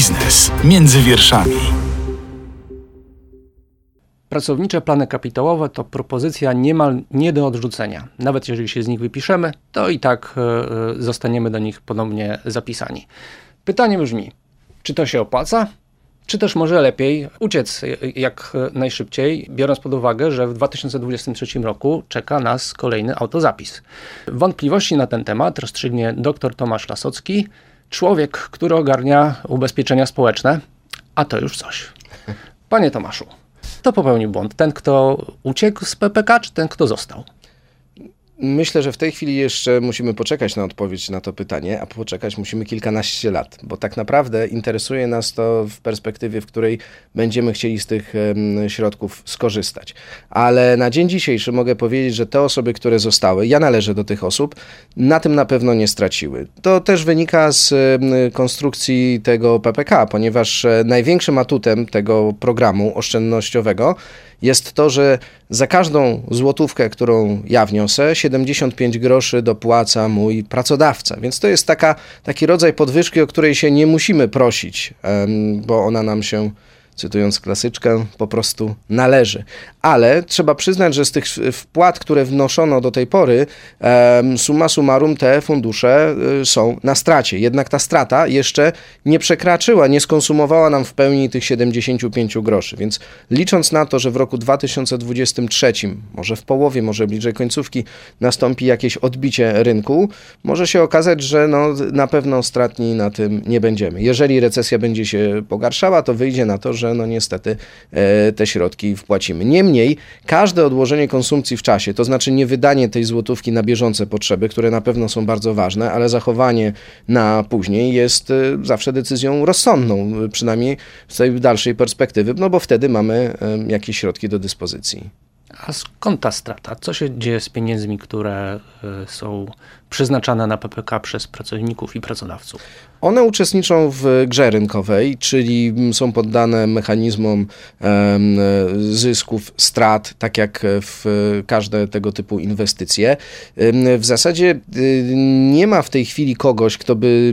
Biznes między wierszami. Pracownicze plany kapitałowe to propozycja niemal nie do odrzucenia. Nawet jeżeli się z nich wypiszemy, to i tak y, zostaniemy do nich ponownie zapisani. Pytanie brzmi, czy to się opłaca? Czy też może lepiej uciec jak najszybciej, biorąc pod uwagę, że w 2023 roku czeka nas kolejny autozapis. Wątpliwości na ten temat rozstrzygnie dr Tomasz Lasocki, człowiek, który ogarnia ubezpieczenia społeczne, a to już coś. Panie Tomaszu, kto popełnił błąd? Ten, kto uciekł z PPK, czy ten, kto został? Myślę, że w tej chwili jeszcze musimy poczekać na odpowiedź na to pytanie, a poczekać musimy kilkanaście lat, bo tak naprawdę interesuje nas to w perspektywie, w której będziemy chcieli z tych środków skorzystać. Ale na dzień dzisiejszy mogę powiedzieć, że te osoby, które zostały, ja należę do tych osób, na tym na pewno nie straciły. To też wynika z konstrukcji tego PPK, ponieważ e, największym atutem tego programu oszczędnościowego jest to, że za każdą złotówkę, którą ja wniosę, 75 groszy dopłaca mój pracodawca. Więc to jest taka, taki rodzaj podwyżki, o której się nie musimy prosić, bo ona nam się cytując klasyczkę, po prostu należy. Ale trzeba przyznać, że z tych wpłat, które wnoszono do tej pory, summa summarum te fundusze y, są na stracie. Jednak ta strata jeszcze nie przekraczyła, nie skonsumowała nam w pełni tych 75 groszy. Więc licząc na to, że w roku 2023, może w połowie, może bliżej końcówki, nastąpi jakieś odbicie rynku, może się okazać, że no, na pewno stratni na tym nie będziemy. Jeżeli recesja będzie się pogarszała, to wyjdzie na to, że no niestety e, te środki wpłacimy. Niemniej każde odłożenie konsumpcji w czasie, to znaczy nie wydanie tej złotówki na bieżące potrzeby, które na pewno są bardzo ważne, ale zachowanie na później jest e, zawsze decyzją rozsądną, przynajmniej z tej dalszej perspektywy, no bo wtedy mamy e, jakieś środki do dyspozycji. A skąd ta strata? Co się dzieje z pieniędzmi, które są przeznaczane na PPK przez pracowników i pracodawców? One uczestniczą w grze rynkowej, czyli są poddane mechanizmom zysków, strat, tak jak w każde tego typu inwestycje. W zasadzie y, nie ma w tej chwili kogoś, kto by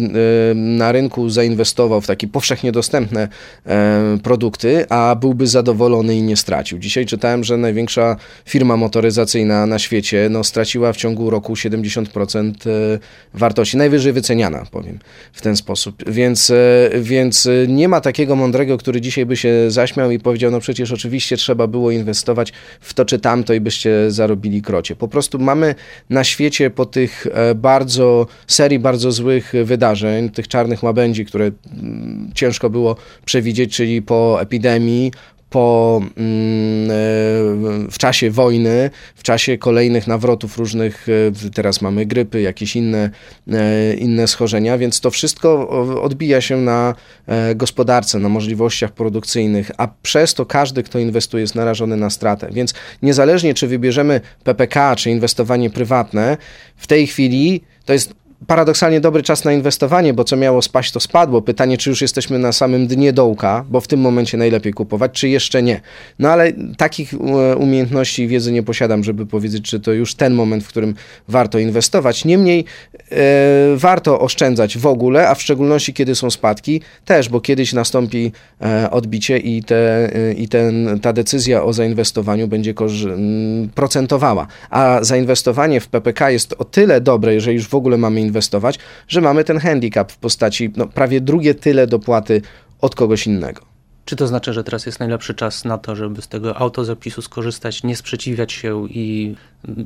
na rynku zainwestował w takie powszechnie dostępne produkty, a byłby zadowolony i nie stracił. Dzisiaj czytałem, że największa firma motoryzacyjna na świecie no, straciła w ciągu roku 70% wartości, najwyżej wyceniana, powiem w ten sposób. Więc, e, więc e, nie ma takiego mądrego, który dzisiaj by się zaśmiał i powiedział, no przecież oczywiście trzeba było inwestować w to czy tamto i byście zarobili krocie. Po prostu mamy na świecie po tych e, bardzo, serii bardzo złych wydarzeń, tych czarnych łabędzi, które mm, ciężko było przewidzieć, czyli po epidemii, po, mm, e, w czasie wojny, w czasie kolejnych nawrotów różnych, e, teraz mamy grypy, jakieś inne, e, inne schorzenia, więc to wszystko odbija się na gospodarce, na możliwościach produkcyjnych, a przez to każdy, kto inwestuje, jest narażony na stratę. Więc niezależnie, czy wybierzemy PPK, czy inwestowanie prywatne, w tej chwili to jest paradoksalnie dobry czas na inwestowanie, bo co miało spaść, to spadło. Pytanie, czy już jesteśmy na samym dnie dołka, bo w tym momencie najlepiej kupować, czy jeszcze nie. No ale takich e, umiejętności i wiedzy nie posiadam, żeby powiedzieć, czy to już ten moment, w którym warto inwestować. Niemniej e, warto oszczędzać w ogóle, a w szczególności kiedy są spadki też, bo kiedyś nastąpi e, odbicie i, te, e, i ten, ta decyzja o zainwestowaniu będzie procentowała. A zainwestowanie w PPK jest o tyle dobre, jeżeli już w ogóle mamy inwestować, że mamy ten handicap w postaci no, prawie drugie tyle dopłaty od kogoś innego. Czy to znaczy, że teraz jest najlepszy czas na to, żeby z tego autozapisu skorzystać, nie sprzeciwiać się i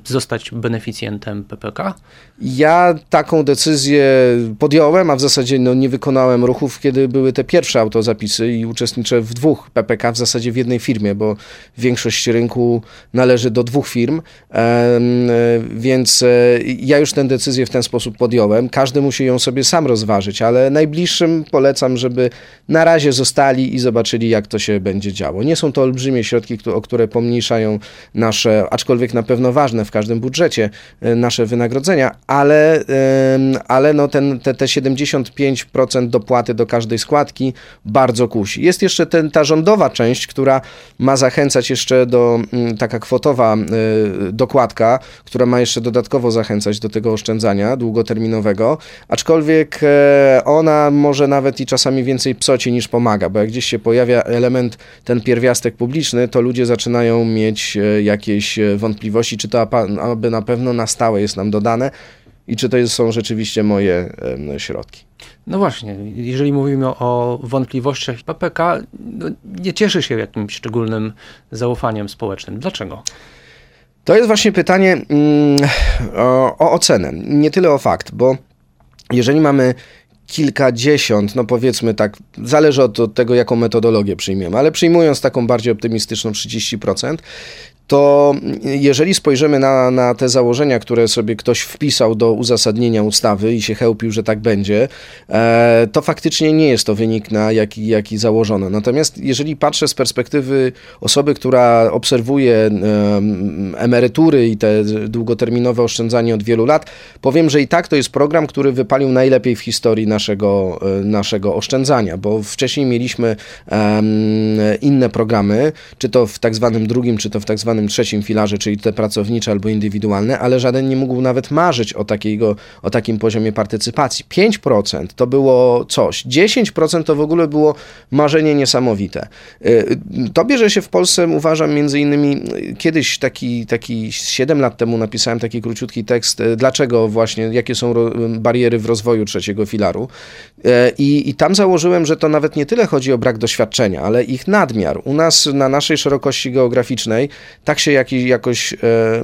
zostać beneficjentem PPK? Ja taką decyzję podjąłem, a w zasadzie no, nie wykonałem ruchów, kiedy były te pierwsze autozapisy i uczestniczę w dwóch PPK, w zasadzie w jednej firmie, bo większość rynku należy do dwóch firm, więc e, ja już tę decyzję w ten sposób podjąłem. Każdy musi ją sobie sam rozważyć, ale najbliższym polecam, żeby na razie zostali i zobaczyli, jak to się będzie działo. Nie są to olbrzymie środki, o które pomniejszają nasze, aczkolwiek na pewno ważne ważne w każdym budżecie, e, nasze wynagrodzenia, ale, ale no ten, te, te 75% dopłaty do każdej składki bardzo kusi. Jest jeszcze ten, ta rządowa część, która ma zachęcać jeszcze do, mm, taka kwotowa dokładka, która ma jeszcze dodatkowo zachęcać do tego oszczędzania długoterminowego, aczkolwiek ona może nawet i czasami więcej psoci niż pomaga, bo jak gdzieś się pojawia element, ten pierwiastek publiczny, to ludzie zaczynają mieć e, jakieś e, wątpliwości, czy to aby na pewno na stałe jest nam dodane i czy to są rzeczywiście moje środki. No właśnie, jeżeli mówimy o wątpliwościach PPK, no nie cieszy się jakimś szczególnym zaufaniem społecznym. Dlaczego? To jest właśnie pytanie mm, o, o ocenę, nie tyle o fakt, bo jeżeli mamy kilkadziesiąt, no powiedzmy tak, zależy od, od tego, jaką metodologię przyjmiemy, ale przyjmując taką bardziej optymistyczną 30%, to jeżeli spojrzymy na, na te założenia, które sobie ktoś wpisał do uzasadnienia ustawy i się chełpił, że tak będzie, e, to faktycznie nie jest to wynik, na jaki, jaki założono. Natomiast jeżeli patrzę z perspektywy osoby, która obserwuje emerytury i te długoterminowe oszczędzanie od wielu lat, powiem, że i tak to jest program, który wypalił najlepiej w historii naszego, e, naszego oszczędzania, bo wcześniej mieliśmy inne programy, czy to w tak zwanym drugim, czy to w tak zwanym trzecim filarze, czyli te pracownicze albo indywidualne, ale żaden nie mógł nawet marzyć o, takiego, o takim poziomie partycypacji. 5% to było coś, 10% to w ogóle było marzenie niesamowite. Y, to bierze się w Polsce, uważam, między innymi kiedyś taki, taki 7 lat temu napisałem taki króciutki tekst, y, dlaczego właśnie, jakie są bariery w rozwoju trzeciego filaru. Y, I, I tam założyłem, że to nawet nie tyle chodzi o brak doświadczenia, ale ich nadmiar. U nas na naszej szerokości geograficznej tak się jakiś, jakoś, e, e,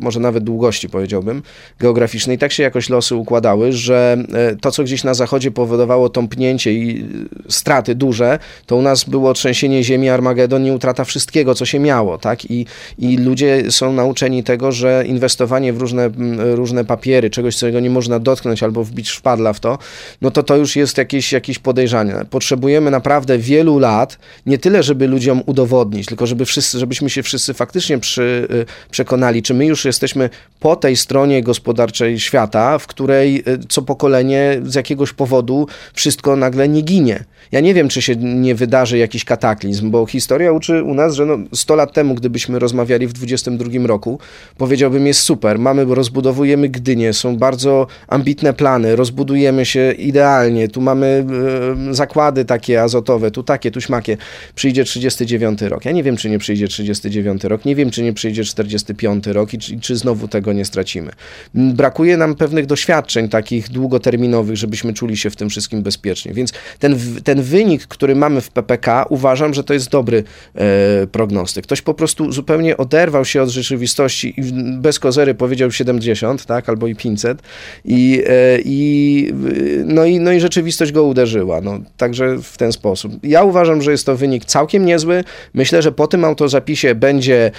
może nawet długości powiedziałbym, geograficznej, tak się jakoś losy układały, że e, to, co gdzieś na zachodzie powodowało tąpnięcie i straty duże, to u nas było trzęsienie ziemi, Armagedon i utrata wszystkiego, co się miało, tak? I, i ludzie są nauczeni tego, że inwestowanie w różne, różne papiery, czegoś, czego nie można dotknąć albo wbić szpadla w to, no to to już jest jakieś, jakieś podejrzanie. Potrzebujemy naprawdę wielu lat, nie tyle, żeby ludziom udowodnić, tylko żeby wszyscy, żebyśmy się wszyscy faktycznie przy, y, przekonali, czy my już jesteśmy po tej stronie gospodarczej świata, w której y, co pokolenie z jakiegoś powodu wszystko nagle nie ginie. Ja nie wiem, czy się nie wydarzy jakiś kataklizm, bo historia uczy u nas, że no 100 lat temu, gdybyśmy rozmawiali w 22 roku, powiedziałbym, jest super, mamy, rozbudowujemy Gdynię, są bardzo ambitne plany, rozbudujemy się idealnie, tu mamy y, zakłady takie azotowe, tu takie, tu śmakie. Przyjdzie 39 rok. Ja nie wiem, czy nie przyjdzie 39 49 rok. Nie wiem, czy nie przyjdzie 45 rok i czy, czy znowu tego nie stracimy. Brakuje nam pewnych doświadczeń takich długoterminowych, żebyśmy czuli się w tym wszystkim bezpiecznie. Więc ten, ten wynik, który mamy w PPK, uważam, że to jest dobry e, prognostyk. Ktoś po prostu zupełnie oderwał się od rzeczywistości i bez kozery powiedział 70, tak, albo i 500 i, e, i, no i, no i rzeczywistość go uderzyła. No, także w ten sposób. Ja uważam, że jest to wynik całkiem niezły. Myślę, że po tym autozapisie będzie,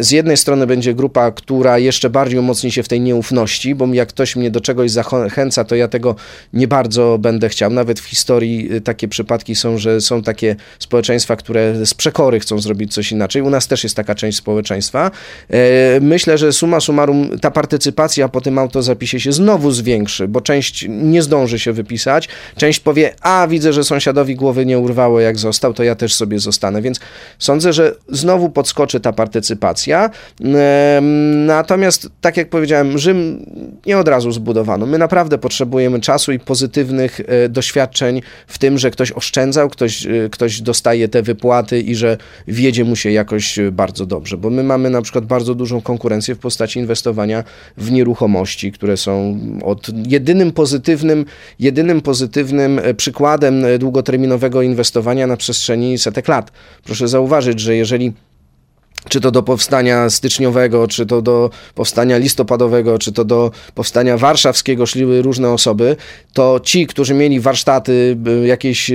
z jednej strony będzie grupa, która jeszcze bardziej umocni się w tej nieufności, bo jak ktoś mnie do czegoś zachęca, to ja tego nie bardzo będę chciał. Nawet w historii y, takie przypadki są, że są takie społeczeństwa, które z przekory chcą zrobić coś inaczej. U nas też jest taka część społeczeństwa. E, myślę, że suma summarum ta partycypacja po tym autozapisie się znowu zwiększy, bo część nie zdąży się wypisać, część powie, a widzę, że sąsiadowi głowy nie urwało jak został, to ja też sobie zostanę. Więc sądzę, że znowu podskoczy czy ta partycypacja. Natomiast, tak jak powiedziałem, Rzym nie od razu zbudowano. My naprawdę potrzebujemy czasu i pozytywnych e, doświadczeń w tym, że ktoś oszczędzał, ktoś, e, ktoś dostaje te wypłaty i że wiedzie mu się jakoś e, bardzo dobrze. Bo my mamy na przykład bardzo dużą konkurencję w postaci inwestowania w nieruchomości, które są od jedynym pozytywnym, jedynym pozytywnym przykładem długoterminowego inwestowania na przestrzeni setek lat. Proszę zauważyć, że jeżeli czy to do powstania styczniowego, czy to do powstania listopadowego, czy to do powstania warszawskiego szliły różne osoby, to ci, którzy mieli warsztaty, jakieś,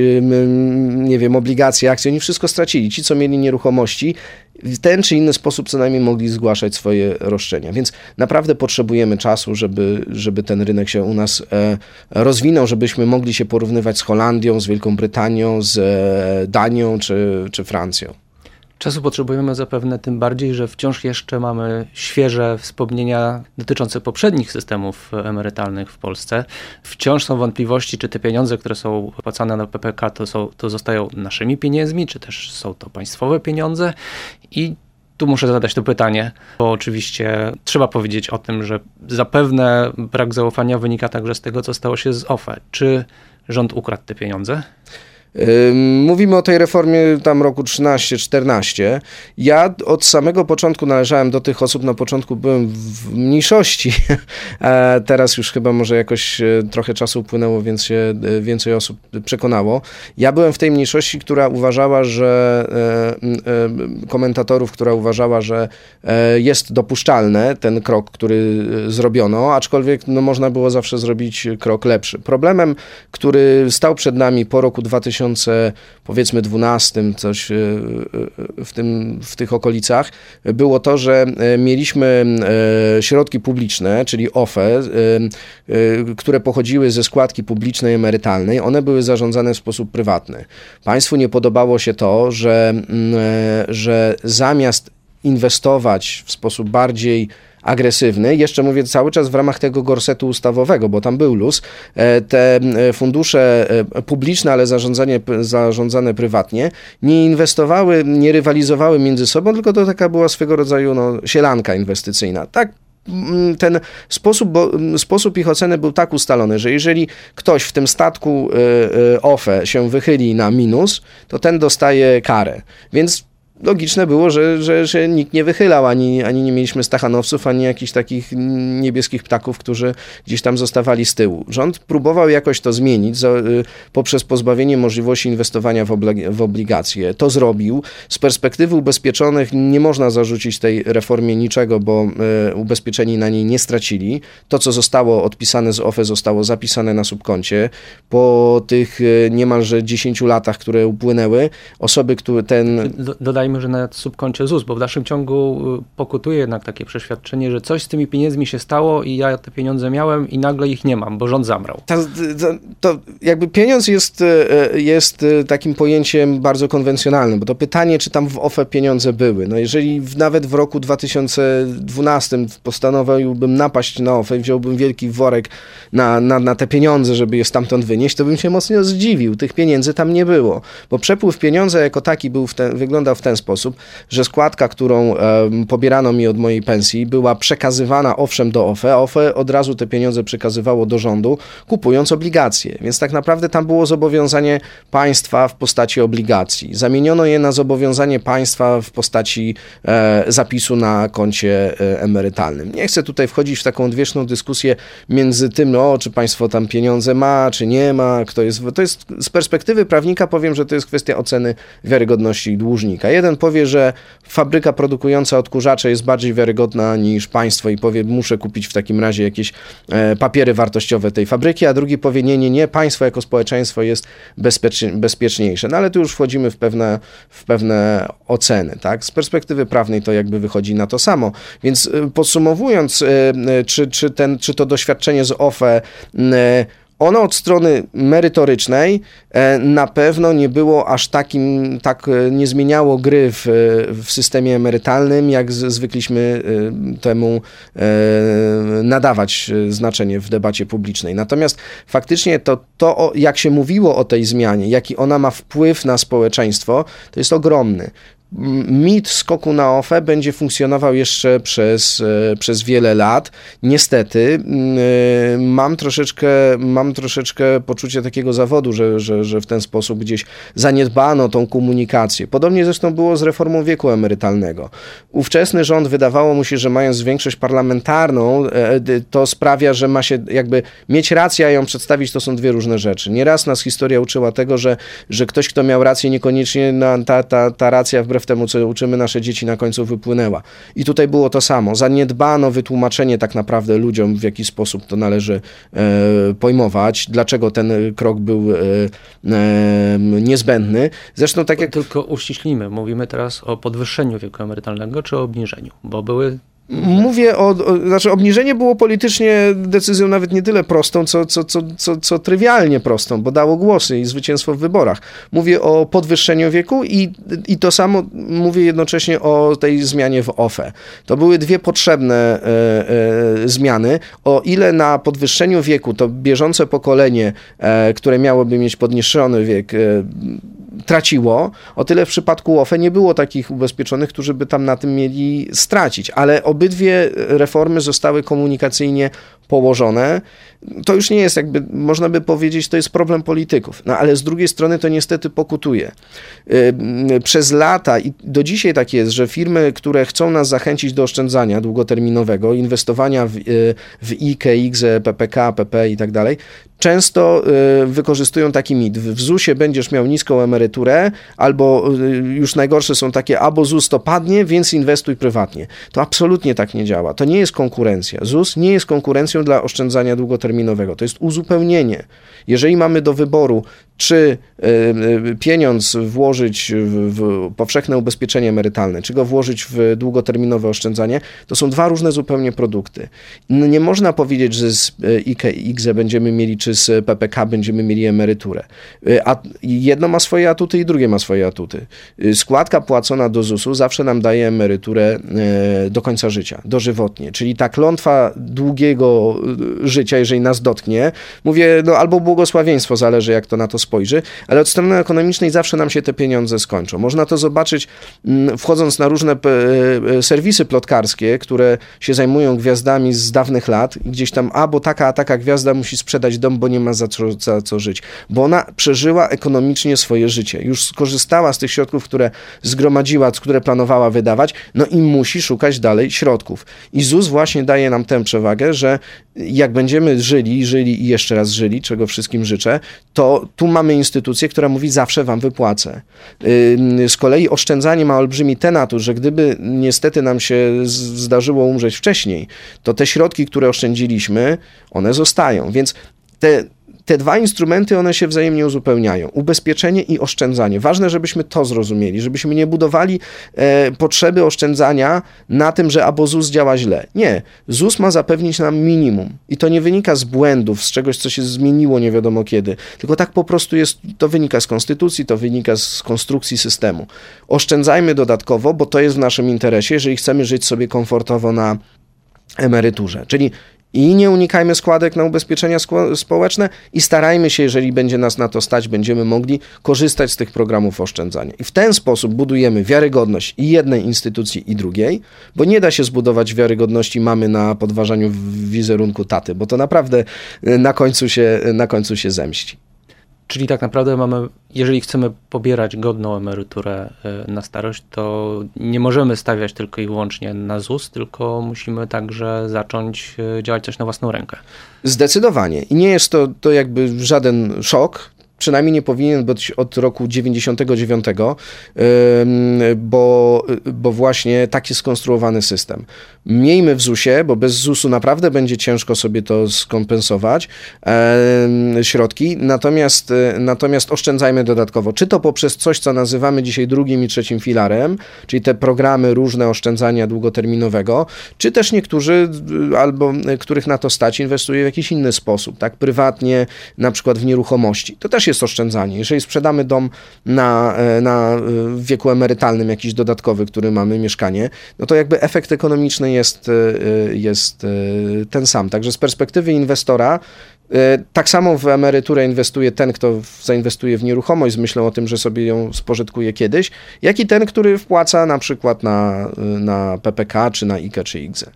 nie wiem, obligacje, akcje, oni wszystko stracili. Ci, co mieli nieruchomości, w ten czy inny sposób co najmniej mogli zgłaszać swoje roszczenia. Więc naprawdę potrzebujemy czasu, żeby, żeby ten rynek się u nas e, rozwinął, żebyśmy mogli się porównywać z Holandią, z Wielką Brytanią, z e, Danią czy, czy Francją. Czasu potrzebujemy zapewne tym bardziej, że wciąż jeszcze mamy świeże wspomnienia dotyczące poprzednich systemów emerytalnych w Polsce. Wciąż są wątpliwości, czy te pieniądze, które są płacane na PPK, to, są, to zostają naszymi pieniędzmi, czy też są to państwowe pieniądze. I tu muszę zadać to pytanie, bo oczywiście trzeba powiedzieć o tym, że zapewne brak zaufania wynika także z tego, co stało się z OFE. Czy rząd ukradł te pieniądze? Mówimy o tej reformie tam roku 13-14. Ja od samego początku należałem do tych osób, na początku byłem w mniejszości, a teraz już chyba może jakoś e, trochę czasu upłynęło, więc się e, więcej osób przekonało. Ja byłem w tej mniejszości, która uważała, że e, komentatorów, która uważała, że jest dopuszczalne ten krok, który zrobiono, aczkolwiek no, można było zawsze zrobić krok lepszy. Problemem, który stał przed nami po roku 2000 2000 powiedzmy 12, coś e, e, w, tym, w tych okolicach, było to, że e, mieliśmy środki publiczne, czyli OFE, które pochodziły ze składki publicznej emerytalnej, one były zarządzane w sposób prywatny. Państwu nie podobało się to, że, że zamiast inwestować w sposób bardziej agresywny. Jeszcze mówię cały czas w ramach tego gorsetu ustawowego, bo tam był luz. E, te e, fundusze e, publiczne, ale zarządzanie, zarządzane prywatnie, nie inwestowały, nie rywalizowały między sobą, tylko to taka była swego rodzaju no, sielanka inwestycyjna. Tak ten sposób, bo, sposób ich oceny był tak ustalony, że jeżeli ktoś w tym statku OFE się wychyli na minus, to ten dostaje karę. Więc logiczne było, że, że, że nikt nie wychylał, ani, ani nie mieliśmy stachanowców, ani jakichś takich niebieskich ptaków, którzy gdzieś tam zostawali z tyłu. Rząd próbował jakoś to zmienić za, y, poprzez pozbawienie możliwości inwestowania w, w obligacje. To zrobił. Z perspektywy ubezpieczonych nie można zarzucić tej reformie niczego, bo y, ubezpieczeni na niej nie stracili. To, co zostało odpisane z OFE, zostało zapisane na subkoncie. Po tych y, niemalże 10 latach, które upłynęły, osoby, które ten... że na subkoncie ZUS, bo w dalszym ciągu y, pokutuje jednak takie przeświadczenie, że coś z tymi pieniędzmi się stało i ja te pieniądze miałem i nagle ich nie mam, bo rząd zamrał. To, to, to jakby pieniądz jest, y, y, jest takim pojęciem bardzo konwencjonalnym, bo to pytanie, czy tam w OFE pieniądze były. No jeżeli w, nawet w roku 2012 postanowiłbym napaść na OFE i wziąłbym wielki worek na, na, na te pieniądze, żeby je stamtąd wynieść, to bym się mocno zdziwił. Tych pieniędzy tam nie było, bo przepływ pieniądza jako taki był w ten, wyglądał w ten sposób, że składka, którą pobierano mi od mojej pensji, była przekazywana owszem do OFE. OFE od razu te pieniądze przekazywało do rządu, kupując obligacje. Więc tak naprawdę tam było zobowiązanie państwa w postaci obligacji. Zamieniono je na zobowiązanie państwa w postaci e, zapisu na koncie e, emerytalnym. Nie chcę tutaj wchodzić w taką odwieczną dyskusję między tym, no, czy państwo tam pieniądze ma, czy nie ma, kto jest. To jest z perspektywy prawnika powiem, że to jest kwestia oceny wiarygodności dłużnika. Jeden powie, że fabryka produkująca odkurzacze jest bardziej wiarygodna niż państwo i powie, muszę kupić w takim razie jakieś e, papiery wartościowe tej fabryki, a drugi powie, nie, nie, nie, państwo jako społeczeństwo jest bezpieczniejsze. No ale tu już wchodzimy w pewne, w pewne oceny, tak? Z perspektywy prawnej to jakby wychodzi na to samo. Więc e, podsumowując, e, czy, czy, ten, czy to doświadczenie z OFE ono od strony merytorycznej e, na pewno nie było aż takim, tak e, nie zmieniało gry w, w systemie emerytalnym, jak z, zwykliśmy e, temu nadawać znaczenie w debacie publicznej. Natomiast faktycznie to, to, jak się mówiło o tej zmianie, jaki ona ma wpływ na społeczeństwo, to jest ogromny mit skoku na OFE będzie funkcjonował jeszcze przez, e, przez wiele lat. Niestety e, mam troszeczkę, mam troszeczkę poczucie takiego zawodu, że, że, że w ten sposób gdzieś zaniedbano tą komunikację. Podobnie zresztą było z reformą wieku emerytalnego. Ówczesny rząd wydawało mu się, że mając większość parlamentarną, e, to sprawia, że ma się jakby mieć rację, a ją przedstawić to są dwie różne rzeczy. Nieraz nas historia uczyła tego, że, że ktoś, kto miał rację, niekoniecznie ta, ta, ta racja wbrew temu, co uczymy nasze dzieci, na końcu wypłynęła. I tutaj było to samo. Zaniedbano wytłumaczenie tak naprawdę ludziom, w jaki sposób to należy e, pojmować, dlaczego ten krok był e, e, niezbędny. Zresztą tak jak... Tylko uściślimy, mówimy teraz o podwyższeniu wieku emerytalnego czy o obniżeniu, bo były Mówię o, o, znaczy obniżenie było politycznie decyzją nawet nie tyle prostą, co, co, co, co, co trywialnie prostą, bo dało głosy i zwycięstwo w wyborach. Mówię o podwyższeniu wieku i, i to samo mówię jednocześnie o tej zmianie w OFE. To były dwie potrzebne e, e, zmiany. O ile na podwyższeniu wieku to bieżące pokolenie, e, które miałoby mieć podniesiony wiek, e, traciło, o tyle w przypadku OFE nie było takich ubezpieczonych, którzy by tam na tym mieli stracić, ale obydwie reformy zostały komunikacyjnie położone, to już nie jest jakby, można by powiedzieć, to jest problem polityków. No ale z drugiej strony to niestety pokutuje. Przez lata i do dzisiaj tak jest, że firmy, które chcą nas zachęcić do oszczędzania długoterminowego, inwestowania w, y, w IKE, IGZE, PPK, PP i tak dalej, często y, wykorzystują taki mit. W ZUS-ie będziesz miał niską emeryturę, albo y, już najgorsze są takie, albo ZUS to padnie, więc inwestuj prywatnie. To absolutnie tak nie działa. To nie jest konkurencja. ZUS nie jest konkurencją dla oszczędzania długoterminowego. To jest uzupełnienie. Jeżeli mamy do wyboru, czy e, e, pieniądz włożyć w powszechne ubezpieczenie emerytalne, czy go włożyć w długoterminowe oszczędzanie, to są dwa różne zupełnie produkty. Nie można powiedzieć, że z IKE będziemy mieli, czy z PPK będziemy mieli emeryturę. A jedno ma swoje atuty i drugie ma swoje atuty. Składka płacona do ZUS-u zawsze nam daje emeryturę do końca życia, dożywotnie. Czyli ta klątwa długiego życia, jeżeli nas dotknie, mówię, no albo błogosławieństwo, zależy jak to na to spojrzy, ale od strony ekonomicznej zawsze nam się te pieniądze skończą. Można to zobaczyć mm, wchodząc na różne e, serwisy plotkarskie, które się zajmują gwiazdami z dawnych lat, gdzieś tam, a bo taka, a taka gwiazda musi sprzedać dom, bo nie ma za co, za co żyć. Bo ona przeżyła ekonomicznie swoje życie. Już skorzystała z tych środków, które zgromadziła, które planowała wydawać, no i musi szukać dalej środków. I ZUS właśnie daje nam tę przewagę, że jak będziemy żyli, żyli i jeszcze raz żyli, czego wszystkim życzę, to tu mamy instytucję, która mówi zawsze wam wypłacę. Z kolei oszczędzanie ma olbrzymi tenatu, że gdyby niestety nam się zdarzyło umrzeć wcześniej, to te środki, które oszczędziliśmy, one zostają. Więc te te dwa instrumenty, one się wzajemnie uzupełniają. Ubezpieczenie i oszczędzanie. Ważne, żebyśmy to zrozumieli, żebyśmy nie budowali e, potrzeby oszczędzania na tym, że albo ZUS działa źle. Nie. ZUS ma zapewnić nam minimum. I to nie wynika z błędów, z czegoś, co się zmieniło nie wiadomo kiedy. Tylko tak po prostu jest, to wynika z konstytucji, to wynika z konstrukcji systemu. Oszczędzajmy dodatkowo, bo to jest w naszym interesie, jeżeli chcemy żyć sobie komfortowo na emeryturze. Czyli i nie unikajmy składek na ubezpieczenia społeczne i starajmy się, jeżeli będzie nas na to stać, będziemy mogli korzystać z tych programów oszczędzania. I w ten sposób budujemy wiarygodność i jednej instytucji, i drugiej, bo nie da się zbudować wiarygodności mamy na podważaniu wizerunku taty, bo to naprawdę y, na końcu się, na końcu się zemści. Czyli tak naprawdę mamy, jeżeli chcemy pobierać godną emeryturę e, na starość, to nie możemy stawiać tylko i wyłącznie na ZUS, tylko musimy także zacząć e, działać coś na własną rękę. Zdecydowanie. I nie jest to, to jakby żaden szok, przynajmniej nie powinien być od roku 99, bo, bo właśnie tak jest skonstruowany system. Miejmy w ZUS-ie, bo bez ZUS-u naprawdę będzie ciężko sobie to skompensować, środki, natomiast, natomiast oszczędzajmy dodatkowo, czy to poprzez coś, co nazywamy dzisiaj drugim i trzecim filarem, czyli te programy różne oszczędzania długoterminowego, czy też niektórzy, albo których na to stać, inwestują w jakiś inny sposób, tak, prywatnie, na przykład w nieruchomości. To też jest oszczędzanie. Jeżeli sprzedamy dom na, e, na w wieku emerytalnym, jakiś dodatkowy, który mamy, mieszkanie, no to jakby efekt ekonomiczny jest, e, jest e, ten sam. Także z perspektywy inwestora, tak samo w emeryturę inwestuje ten, kto zainwestuje w nieruchomość z myślą o tym, że sobie ją spożytkuje kiedyś, jak i ten, który wpłaca na przykład na, na PPK, czy na IKE, czy IGZE.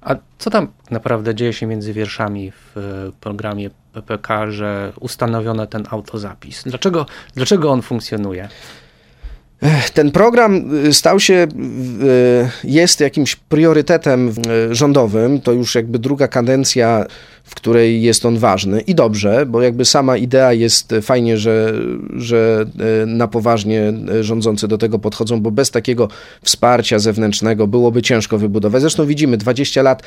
A co tam naprawdę dzieje się między wierszami w programie PPK, że ustanowiono ten autozapis? Dlaczego, dlaczego on funkcjonuje? Ten program y, stał się, y, jest jakimś priorytetem y, rządowym. To już jakby druga kadencja, w której jest on ważny i dobrze, bo jakby sama idea jest fajnie, że, że na poważnie rządzący do tego podchodzą, bo bez takiego wsparcia zewnętrznego byłoby ciężko wybudować. Zresztą widzimy, 20 lat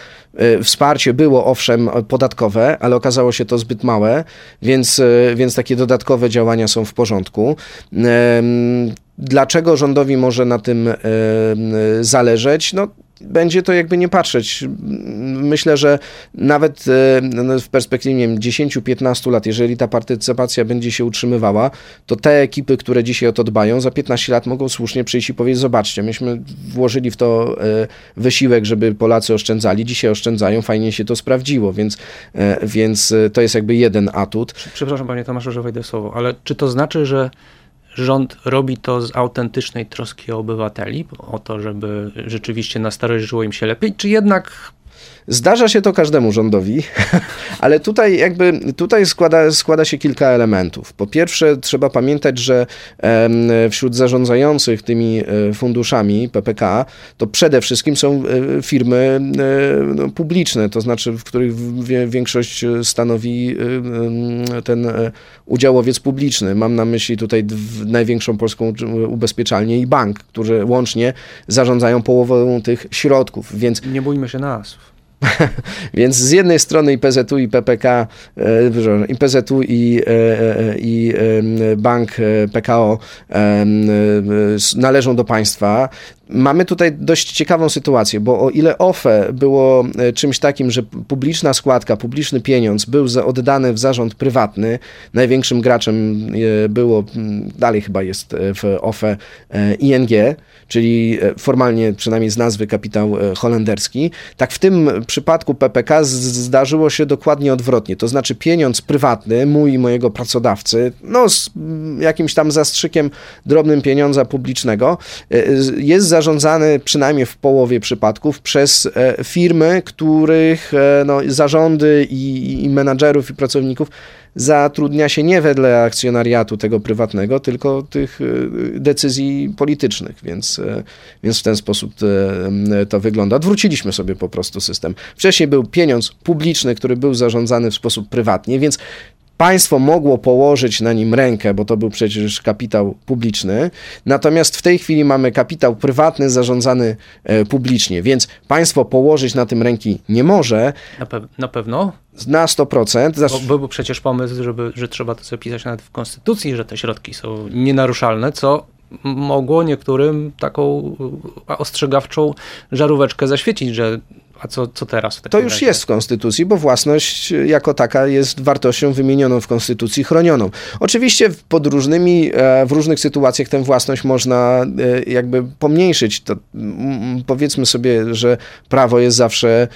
wsparcie było owszem podatkowe, ale okazało się to zbyt małe, więc, więc takie dodatkowe działania są w porządku. Dlaczego rządowi może na tym zależeć? No, będzie to jakby nie patrzeć. Myślę, że nawet e, no, w perspektywie nie wiem, 10-15 lat, jeżeli ta partycypacja będzie się utrzymywała, to te ekipy, które dzisiaj o to dbają, za 15 lat mogą słusznie przyjść i powiedzieć, zobaczcie, myśmy włożyli w to e, wysiłek, żeby Polacy oszczędzali, dzisiaj oszczędzają, fajnie się to sprawdziło, więc, e, więc to jest jakby jeden atut. Przepraszam panie Tomaszu, że wejdę słowo, ale czy to znaczy, że rząd robi to z autentycznej troski o obywateli, o to, żeby rzeczywiście na starość żyło im się lepiej, czy jednak Zdarza się to każdemu rządowi, ale tutaj jakby tutaj składa, składa się kilka elementów. Po pierwsze, trzeba pamiętać, że wśród zarządzających tymi e, funduszami PPK to przede wszystkim są e, firmy e, no, publiczne, to znaczy w których większość stanowi ten udziałowiec publiczny. Mam na myśli tutaj największą polską ubezpieczalnię i bank, którzy łącznie zarządzają połową tych środków, więc... Nie bójmy się nazw. Więc z jednej strony i PZU i PPK, e, i PZU i, e, e, i bank PKO należą do państwa. Mamy tutaj dość ciekawą sytuację, bo o ile OFE było czymś takim, że publiczna składka, publiczny pieniądz był oddany w zarząd prywatny, największym graczem było, dalej chyba jest w OFE ING, czyli formalnie przynajmniej z nazwy kapitał holenderski, tak w tym przypadku PPK zdarzyło się dokładnie odwrotnie. To znaczy pieniądz prywatny, mój i mojego pracodawcy, no z jakimś tam zastrzykiem drobnym pieniądza publicznego, e, jest zarządzany przynajmniej w połowie przypadków przez e, firmy, których e, no, zarządy i, i menadżerów i pracowników zatrudnia się nie wedle akcjonariatu tego prywatnego, tylko tych e, decyzji politycznych, więc, więc w ten sposób to wygląda. Odwróciliśmy sobie po prostu system. Wcześniej był pieniądz publiczny, który był zarządzany w sposób prywatnie, więc Państwo mogło położyć na nim rękę, bo to był przecież kapitał publiczny, natomiast w tej chwili mamy kapitał prywatny zarządzany publicznie, więc państwo położyć na tym ręki nie może. Na, pe na pewno? Na 100%. Bo był przecież pomysł, żeby, że trzeba to zapisać nawet w Konstytucji, że te środki są nienaruszalne, co mogło niektórym taką ostrzegawczą żaróweczkę zaświecić, że a co, co teraz? to już razie? jest w Konstytucji, bo własność jako taka jest wartością wymienioną w Konstytucji, chronioną. Oczywiście pod różnymi, e, w różnych sytuacjach tę własność można e, jakby pomniejszyć. To, powiedzmy sobie, że prawo jest zawsze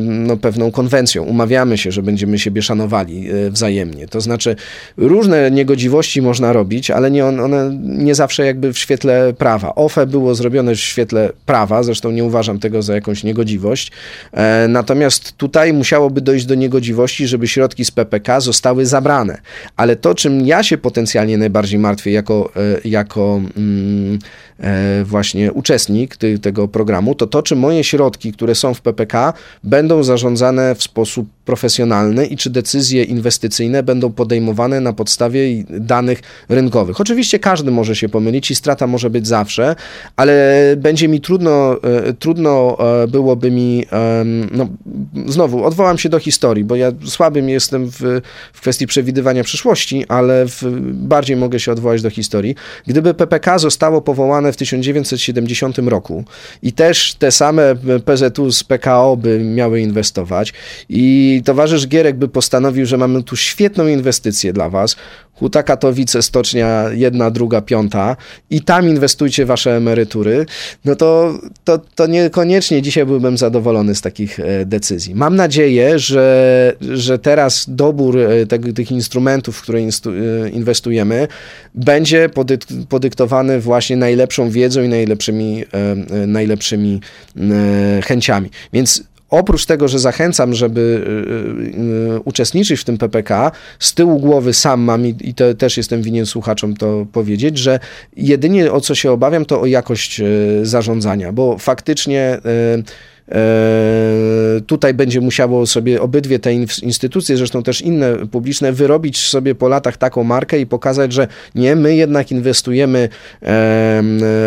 no, pewną konwencją. Umawiamy się, że będziemy siebie szanowali e, wzajemnie. To znaczy różne niegodziwości można robić, ale nie one nie zawsze jakby w świetle prawa. OFE było zrobione w świetle prawa, zresztą nie uważam tego za jakąś niegodziwość, niegodziwość. E, natomiast tutaj musiałoby dojść do niegodziwości, żeby środki z PPK zostały zabrane. Ale to, czym ja się potencjalnie najbardziej martwię jako, e, jako mm, e, właśnie uczestnik tego programu, to to, czy moje środki, które są w PPK, będą zarządzane w sposób profesjonalny i czy decyzje inwestycyjne będą podejmowane na podstawie danych rynkowych. Oczywiście każdy może się pomylić i strata może być zawsze, ale będzie mi trudno, trudno było byłoby mi, no znowu, odwołam się do historii, bo ja słabym jestem w, w kwestii przewidywania przyszłości, ale w, bardziej mogę się odwołać do historii. Gdyby PPK zostało powołane w 1970 roku i też te same PZU z PKO by miały inwestować i towarzysz Gierek by postanowił, że mamy tu świetną inwestycję dla was, Huta Katowice, stocznia jedna, druga, piąta i tam inwestujcie wasze emerytury, no to, to, to niekoniecznie dzisiaj byłbym zadowolony z takich e, decyzji. Mam nadzieję, że, że teraz dobór e, tych instrumentów, w które e, inwestujemy, będzie podyktowany właśnie najlepszą wiedzą i najlepszymi, najlepszymi chęciami. Więc oprócz tego, że zachęcam, żeby y, y, y, uczestniczyć w tym PPK, z tyłu głowy sam mam i, i też jestem winien słuchaczom to powiedzieć, że jedynie o co się obawiam, to o jakość zarządzania, bo faktycznie tutaj będzie musiało sobie obydwie te instytucje, zresztą też inne publiczne, wyrobić sobie po latach taką markę i pokazać, że nie, my jednak inwestujemy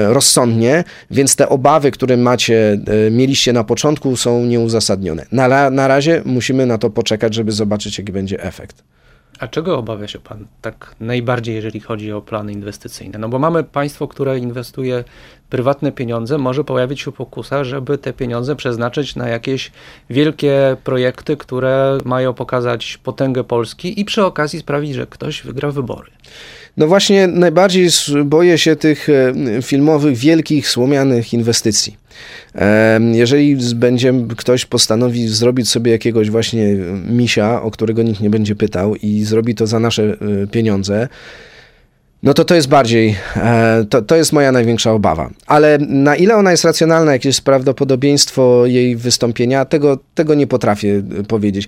rozsądnie, więc te obawy, które macie, e, mieliście na początku, są nieuzasadnione. Na, na razie musimy na to poczekać, żeby zobaczyć, jaki będzie efekt. A czego obawia się Pan tak najbardziej, jeżeli chodzi o plany inwestycyjne? No bo mamy państwo, które inwestuje prywatne pieniądze, może pojawić się pokusa, żeby te pieniądze przeznaczyć na jakieś wielkie projekty, które mają pokazać potęgę Polski i przy okazji sprawić, że ktoś wygra wybory. No właśnie, najbardziej boję się tych e, filmowych, wielkich, słomianych inwestycji. Jeżeli będzie ktoś postanowi zrobić sobie jakiegoś właśnie misia, o którego nikt nie będzie pytał i zrobi to za nasze e, pieniądze, no to to jest bardziej, e, to, to jest moja największa obawa. Ale na ile ona jest racjonalna, jakie jest prawdopodobieństwo jej wystąpienia, tego, tego nie potrafię powiedzieć.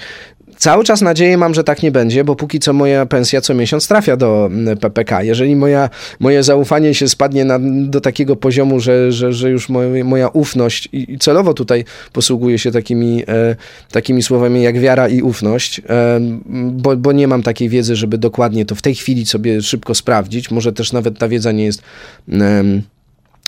Cały czas nadzieję mam, że tak nie będzie, bo póki co moja pensja co miesiąc trafia do mm, PPK. Jeżeli moja, moje zaufanie się spadnie na, do takiego poziomu, że, że, że już moja, moja ufność i, celowo tutaj posługuję się takimi, e, takimi słowami jak wiara i ufność, e, bo, bo nie mam takiej wiedzy, żeby dokładnie to w tej chwili sobie szybko sprawdzić. Może też nawet ta wiedza nie jest. E,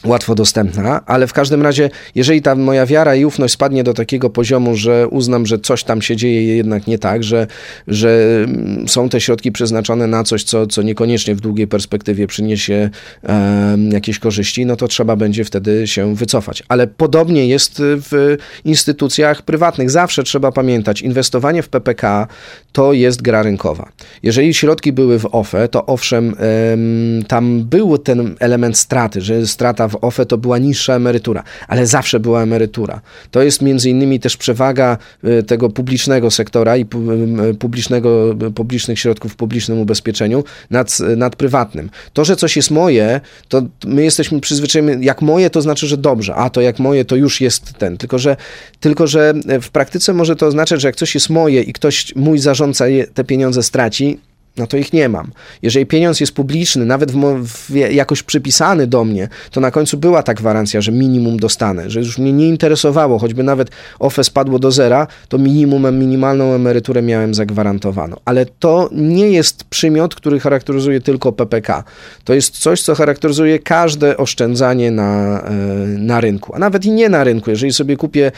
łatwo dostępna, ale w każdym razie, jeżeli ta moja wiara i ufność spadnie do takiego poziomu, że uznam, że coś tam się dzieje jednak nie tak, że, że mm, są te środki przeznaczone na coś, co, co niekoniecznie w długiej perspektywie przyniesie e, jakieś korzyści, no to trzeba będzie wtedy się wycofać. Ale podobnie jest w instytucjach prywatnych. Zawsze trzeba pamiętać, inwestowanie w PPK to jest gra rynkowa. Jeżeli środki były w OFE, to owszem, e, tam był ten element straty, że strata w OFE to była niższa emerytura, ale zawsze była emerytura. To jest między innymi też przewaga y, tego publicznego sektora i y, publicznego, publicznych środków w publicznym ubezpieczeniu nad, nad prywatnym. To, że coś jest moje, to my jesteśmy przyzwyczajeni, jak moje to znaczy, że dobrze, a to jak moje to już jest ten. Tylko że, tylko, że w praktyce może to oznaczać, że jak coś jest moje i ktoś, mój zarządca te pieniądze straci, no to ich nie mam. Jeżeli pieniądz jest publiczny, nawet w, w, jakoś przypisany do mnie, to na końcu była ta gwarancja, że minimum dostanę, że już mnie nie interesowało, choćby nawet OFE spadło do zera, to minimum, minimalną emeryturę miałem zagwarantowaną. Ale to nie jest przymiot, który charakteryzuje tylko PPK. To jest coś, co charakteryzuje każde oszczędzanie na, e, na rynku, a nawet i nie na rynku. Jeżeli sobie kupię,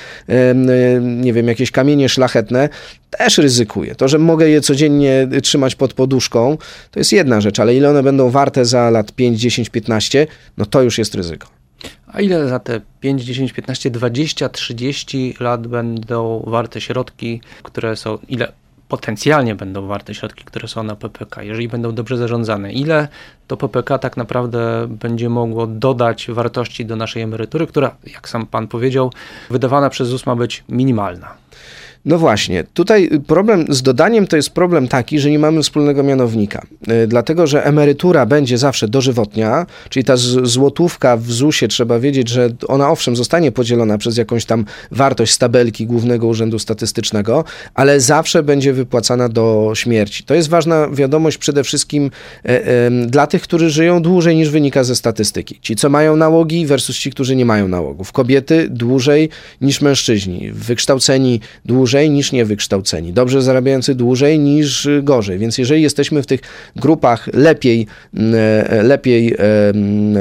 nie wiem, jakieś kamienie szlachetne, też ryzykuję. To, że mogę je codziennie trzymać pod poduszką, to jest jedna rzecz, ale ile one będą warte za lat 5, 10, 15, no to już jest ryzyko. A ile za te 5, 10, 15, 20, 30 lat będą warte środki, które są, ile potencjalnie będą warte środki, które są na PPK, jeżeli będą dobrze zarządzane? Ile to PPK tak naprawdę będzie mogło dodać wartości do naszej emerytury, która, jak sam pan powiedział, wydawana przez ZUS ma być minimalna? No właśnie, tutaj problem z dodaniem to jest problem taki, że nie mamy wspólnego mianownika. E, dlatego, że emerytura będzie zawsze dożywotnia, czyli ta złotówka w ZUS-ie trzeba wiedzieć, że ona owszem zostanie podzielona przez jakąś tam wartość z tabelki Głównego Urzędu Statystycznego, ale zawsze będzie wypłacana do śmierci. To jest ważna wiadomość przede wszystkim e, dla tych, którzy żyją dłużej niż wynika ze statystyki. Ci, co mają nałogi versus ci, którzy nie mają nałogów. Kobiety dłużej niż mężczyźni, wykształceni dłużej dłużej niż niewykształceni, dobrze zarabiający dłużej niż gorzej. Więc jeżeli jesteśmy w tych grupach lepiej, mm, e, lepiej e, mm,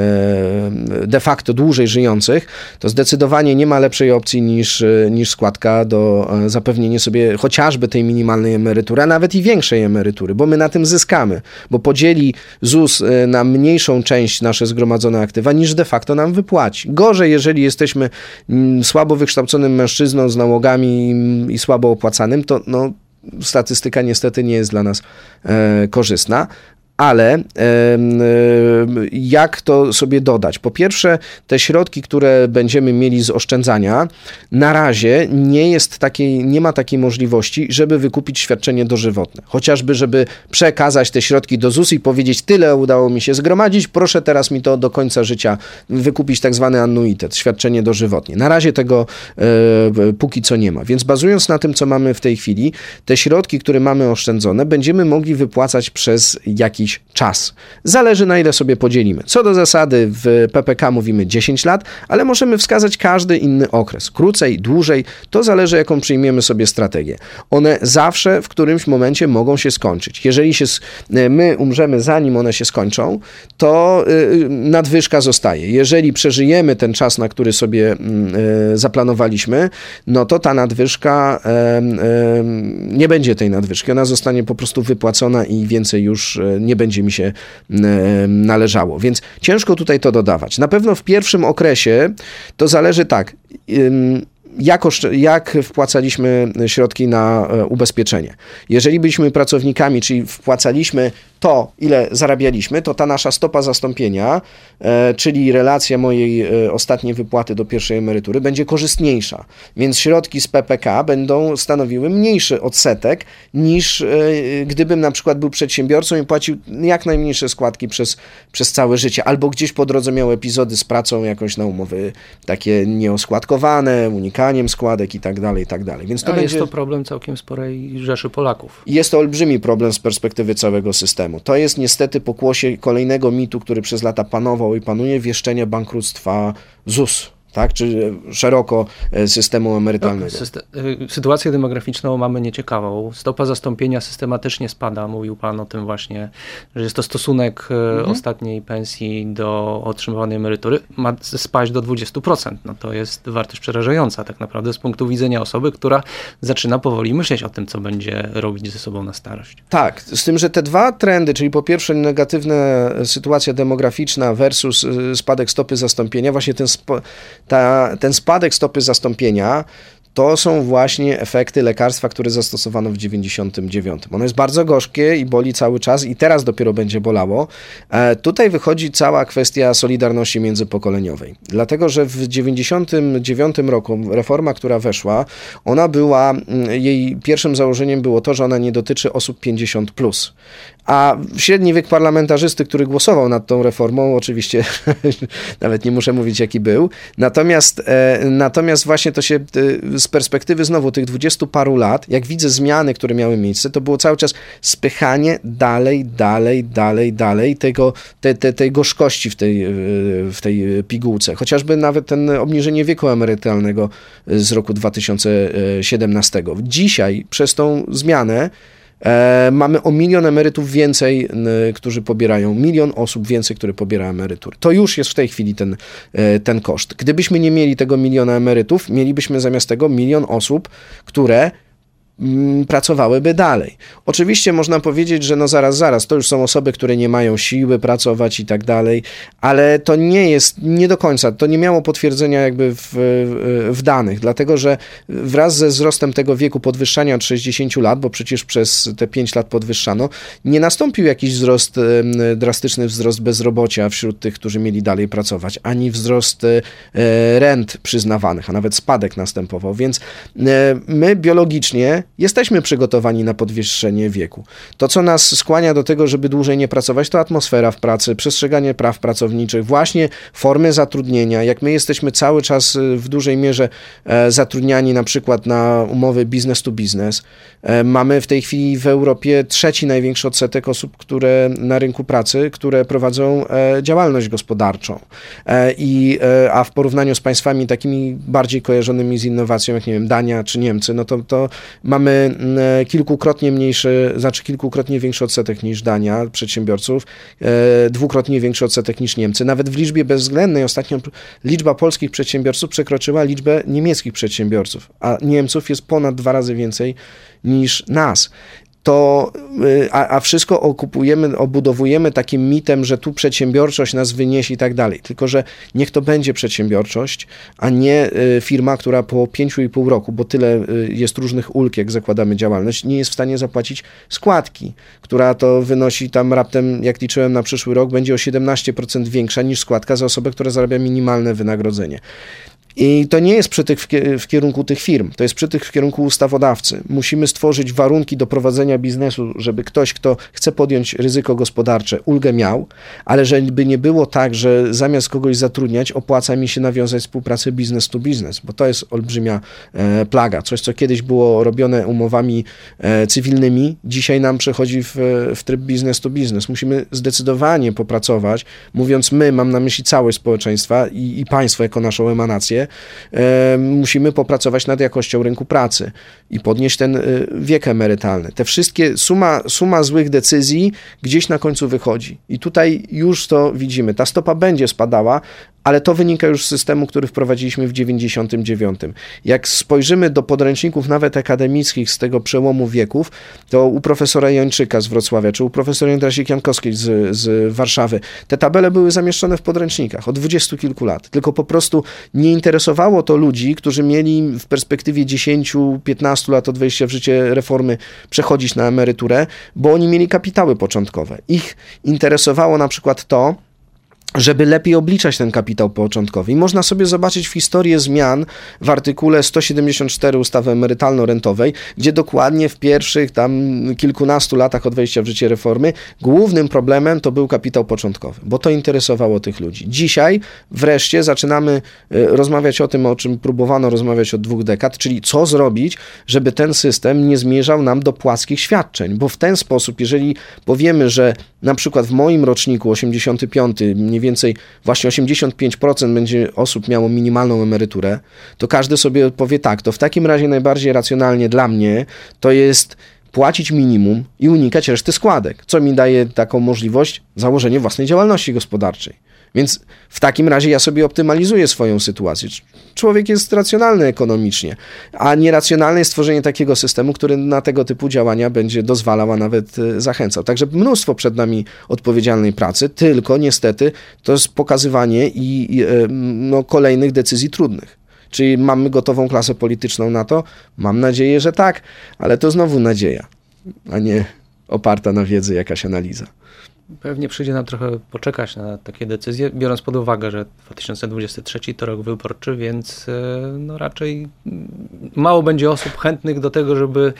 e, de facto dłużej żyjących, to zdecydowanie nie ma lepszej opcji niż, niż składka do zapewnienia sobie chociażby tej minimalnej emerytury, a nawet i większej emerytury, bo my na tym zyskamy, bo podzieli ZUS na mniejszą część nasze zgromadzone aktywa niż de facto nam wypłaci. Gorzej, jeżeli jesteśmy mm, słabo wykształconym mężczyzną z nałogami i słabo opłacanym, to no, statystyka niestety nie jest dla nas e, korzystna ale jak to sobie dodać? Po pierwsze, te środki, które będziemy mieli z oszczędzania, na razie nie jest takiej, nie ma takiej możliwości, żeby wykupić świadczenie dożywotne. Chociażby, żeby przekazać te środki do ZUS i powiedzieć, tyle udało mi się zgromadzić, proszę teraz mi to do końca życia wykupić tak zwany annuitet, świadczenie dożywotnie. Na razie tego e, póki co nie ma. Więc bazując na tym, co mamy w tej chwili, te środki, które mamy oszczędzone, będziemy mogli wypłacać przez jakiś czas. Zależy na ile sobie podzielimy. Co do zasady w PPK mówimy 10 lat, ale możemy wskazać każdy inny okres. Krócej, dłużej, to zależy jaką przyjmiemy sobie strategię. One zawsze w którymś momencie mogą się skończyć. Jeżeli się, e, my umrzemy zanim one się skończą, to e, nadwyżka zostaje. Jeżeli przeżyjemy ten czas, na który sobie mm, e, zaplanowaliśmy, no to ta nadwyżka nie będzie tej nadwyżki. Ona zostanie po prostu wypłacona i więcej już nie będzie będzie mi się e, należało. Więc ciężko tutaj to dodawać. Na pewno w pierwszym okresie to zależy tak. jak, jak wpłacaliśmy środki na e, ubezpieczenie. Jeżeli byliśmy pracownikami, czyli wpłacaliśmy to, ile zarabialiśmy, to ta nasza stopa zastąpienia, e, czyli relacja mojej e, ostatniej wypłaty do pierwszej emerytury, będzie korzystniejsza. Więc środki z PPK będą stanowiły mniejszy odsetek niż e, gdybym na przykład był przedsiębiorcą i płacił jak najmniejsze składki przez, przez całe życie, albo gdzieś po drodze miał epizody z pracą jakąś na umowy takie nieoskładkowane, unikaniem składek i tak dalej, i tak dalej. Więc to A będzie... jest to problem całkiem sporej rzeszy Polaków. Jest to olbrzymi problem z perspektywy całego systemu. To jest niestety pokłosie kolejnego mitu, który przez lata panował i panuje, wieszczenia bankructwa ZUS, tak? czy szeroko e, systemu emerytalnego. Syste- y, sytuację demograficzną mamy nieciekawą. Stopa zastąpienia systematycznie spada. Mówił Pan o tym właśnie, że jest to stosunek y, Mhm. ostatniej pensji do otrzymywanej emerytury. Ma spaść do 20%. No to jest wartość przerażająca tak naprawdę z punktu widzenia osoby, która zaczyna powoli myśleć o tym, co będzie robić ze sobą na starość. Tak, z tym, że te dwa trendy, czyli po pierwsze negatywna sytuacja demograficzna versus spadek stopy zastąpienia, właśnie ten, ta, ten spadek stopy zastąpienia to są właśnie efekty lekarstwa, które zastosowano w 99. Ono jest bardzo gorzkie i boli cały czas i teraz dopiero będzie bolało. E, tutaj wychodzi cała kwestia solidarności międzypokoleniowej. Dlatego, że w 99 roku reforma, która weszła, ona była, mm, jej pierwszym założeniem było to, że ona nie dotyczy osób 50+. Plus. A średni wiek parlamentarzysty, który głosował nad tą reformą, oczywiście nawet nie muszę mówić, jaki był. Natomiast, e, natomiast właśnie to się e, z perspektywy znowu tych dwudziestu paru lat, jak widzę zmiany, które miały miejsce, to było cały czas spychanie dalej, dalej, dalej, dalej tego, te, te, tej gorzkości w tej, e, w tej pigułce. Chociażby nawet ten obniżenie wieku emerytalnego z roku 2017. Dzisiaj przez tą zmianę E, mamy o milion emerytów więcej, którzy pobierają, milion osób więcej, które pobiera emerytury. To już jest w tej chwili ten, e, ten koszt. Gdybyśmy nie mieli tego miliona emerytów, mielibyśmy zamiast tego milion osób, które pracowałyby dalej. Oczywiście można powiedzieć, że no zaraz, zaraz, to już są osoby, które nie mają siły pracować i tak dalej, ale to nie jest, nie do końca, to nie miało potwierdzenia jakby w, w danych, dlatego że wraz ze wzrostem tego wieku podwyższania od 60 lat, bo przecież przez te 5 lat podwyższano, nie nastąpił jakiś wzrost, drastyczny wzrost bezrobocia wśród tych, którzy mieli dalej pracować, ani wzrost e, rent przyznawanych, a nawet spadek następował, więc e, my biologicznie jesteśmy przygotowani na podwyższenie wieku. To, co nas skłania do tego, żeby dłużej nie pracować, to atmosfera w pracy, przestrzeganie praw pracowniczych, właśnie formy zatrudnienia. Jak my jesteśmy cały czas y, w dużej mierze e, zatrudniani na przykład na umowy business to business, e, mamy w tej chwili w Europie trzeci największy odsetek osób, które na rynku pracy, które prowadzą e, działalność gospodarczą. I, a w porównaniu z państwami takimi bardziej kojarzonymi z innowacją, jak nie wiem, Dania czy Niemcy, no to, to mamy mm, e, kilkukrotnie mniejszy, znaczy kilkukrotnie większy odsetek niż Dania przedsiębiorców, e, dwukrotnie większy odsetek niż Niemcy. Nawet w liczbie bezwzględnej ostatnio liczba polskich przedsiębiorców przekroczyła liczbę niemieckich przedsiębiorców, a Niemców jest ponad dwa razy więcej niż nas to, y, a, a wszystko okupujemy, obudowujemy takim mitem, że tu przedsiębiorczość nas wyniesie i tak dalej. Tylko, że niech to będzie przedsiębiorczość, a nie y, firma, która po pięciu i pół roku, bo tyle y, jest różnych ulg, jak zakładamy działalność, nie jest w stanie zapłacić składki, która to wynosi tam raptem, jak liczyłem na przyszły rok, będzie o 17% większa niż składka za osobę, która zarabia minimalne wynagrodzenie. I to nie jest przytyk w, kie- w kierunku tych firm, to jest przytyk w kierunku ustawodawcy. Musimy stworzyć warunki do prowadzenia biznesu, żeby ktoś, kto chce podjąć ryzyko gospodarcze, ulgę miał, ale żeby nie było tak, że zamiast kogoś zatrudniać, opłaca mi się nawiązać współpracę biznes to biznes, bo to jest olbrzymia e, plaga. Coś, co kiedyś było robione umowami e, cywilnymi, dzisiaj nam przechodzi w, w tryb biznes to biznes. Musimy zdecydowanie popracować, mówiąc my, mam na myśli całość społeczeństwa i, i państwo jako naszą emanację, e, musimy popracować nad jakością rynku pracy i podnieść ten e, wiek emerytalny. Te wszystkie, suma, suma złych decyzji gdzieś na końcu wychodzi. I tutaj już to widzimy. Ta stopa będzie spadała, ale to wynika już z systemu, który wprowadziliśmy w 99. Jak spojrzymy do podręczników nawet akademickich z tego przełomu wieków, to u profesora Jończyka z Wrocławia, czy u profesora Jędrasik-Jankowskiej z, z Warszawy, te tabele były zamieszczone w podręcznikach od dwudziestu kilku lat, tylko po prostu nie interesowało to ludzi, którzy mieli w perspektywie 10-15 lat od wejścia w życie reformy przechodzić na emeryturę, bo oni mieli kapitały początkowe. Ich interesowało na przykład to, żeby lepiej obliczać ten kapitał początkowy. I można sobie zobaczyć w historię zmian w artykule 174 ustawy emerytalno-rentowej, gdzie dokładnie w pierwszych tam kilkunastu latach od wejścia w życie reformy głównym problemem to był kapitał początkowy, bo to interesowało tych ludzi. Dzisiaj wreszcie zaczynamy e, rozmawiać o tym, o czym próbowano rozmawiać od dwóch dekad, czyli co zrobić, żeby ten system nie zmierzał nam do płaskich świadczeń, bo w ten sposób, jeżeli powiemy, że na przykład w moim roczniku 85 mniej więcej właśnie 85% będzie osób miało minimalną emeryturę, to każdy sobie powie tak, to w takim razie najbardziej racjonalnie dla mnie to jest płacić minimum i unikać reszty składek, co mi daje taką możliwość założenia własnej działalności gospodarczej. Więc w takim razie ja sobie optymalizuję swoją sytuację. Człowiek jest racjonalny ekonomicznie, a nieracjonalne jest stworzenie takiego systemu, który na tego typu działania będzie dozwalał, a nawet e, zachęcał. Także mnóstwo przed nami odpowiedzialnej pracy, tylko niestety to jest pokazywanie i, i e, no, kolejnych decyzji trudnych. Czyli mamy gotową klasę polityczną na to? Mam nadzieję, że tak, ale to znowu nadzieja, a nie oparta na wiedzy jakaś analiza. Pewnie przyjdzie nam trochę poczekać na takie decyzje, biorąc pod uwagę, że 2023 to rok wyborczy, więc e, no raczej mało będzie osób chętnych do tego, żeby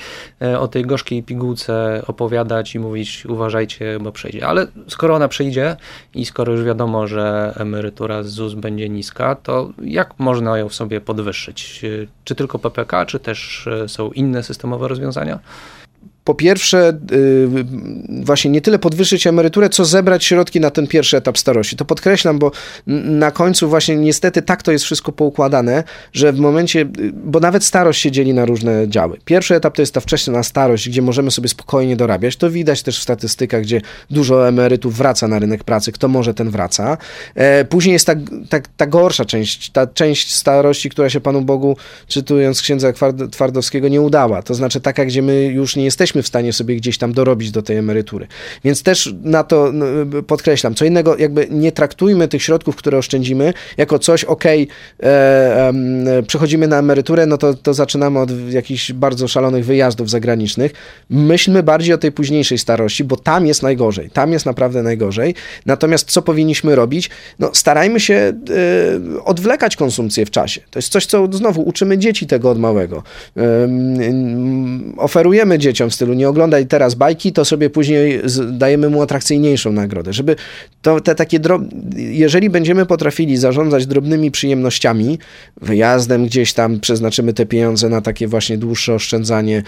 e, o tej gorzkiej pigułce opowiadać i mówić uważajcie, bo przejdzie. Ale skoro ona przyjdzie i skoro już wiadomo, że emerytura z ZUS będzie niska, to jak można ją sobie podwyższyć? E, czy tylko PPK, czy też są inne systemowe rozwiązania? Po pierwsze, y, właśnie nie tyle podwyższyć emeryturę, co zebrać środki na ten pierwszy etap starości. To podkreślam, bo na końcu właśnie niestety tak to jest wszystko poukładane, że w momencie, y, bo nawet starość się dzieli na różne działy. Pierwszy etap to jest ta wczesna starość, gdzie możemy sobie spokojnie dorabiać. To widać też w statystykach, gdzie dużo emerytów wraca na rynek pracy. Kto może, ten wraca. E, później jest ta, ta, ta gorsza część, ta część starości, która się Panu Bogu, czytując księdza Twardowskiego, nie udała. To znaczy taka, gdzie my już nie jesteśmy jesteśmy w stanie sobie gdzieś tam dorobić do tej emerytury. Więc też na to no, podkreślam, co innego, jakby nie traktujmy tych środków, które oszczędzimy, jako coś, ok, e, e, przechodzimy na emeryturę, no to, to zaczynamy od jakichś bardzo szalonych wyjazdów zagranicznych. Myślmy bardziej o tej późniejszej starości, bo tam jest najgorzej, tam jest naprawdę najgorzej. Natomiast co powinniśmy robić? No, starajmy się e, odwlekać konsumpcję w czasie. To jest coś, co znowu uczymy dzieci tego od małego. Oferujemy dzieciom w stylu nie oglądaj teraz bajki, to sobie później dajemy mu atrakcyjniejszą nagrodę. Żeby to te takie drob... jeżeli będziemy potrafili zarządzać drobnymi przyjemnościami, wyjazdem gdzieś tam przeznaczymy te pieniądze na takie właśnie dłuższe oszczędzanie,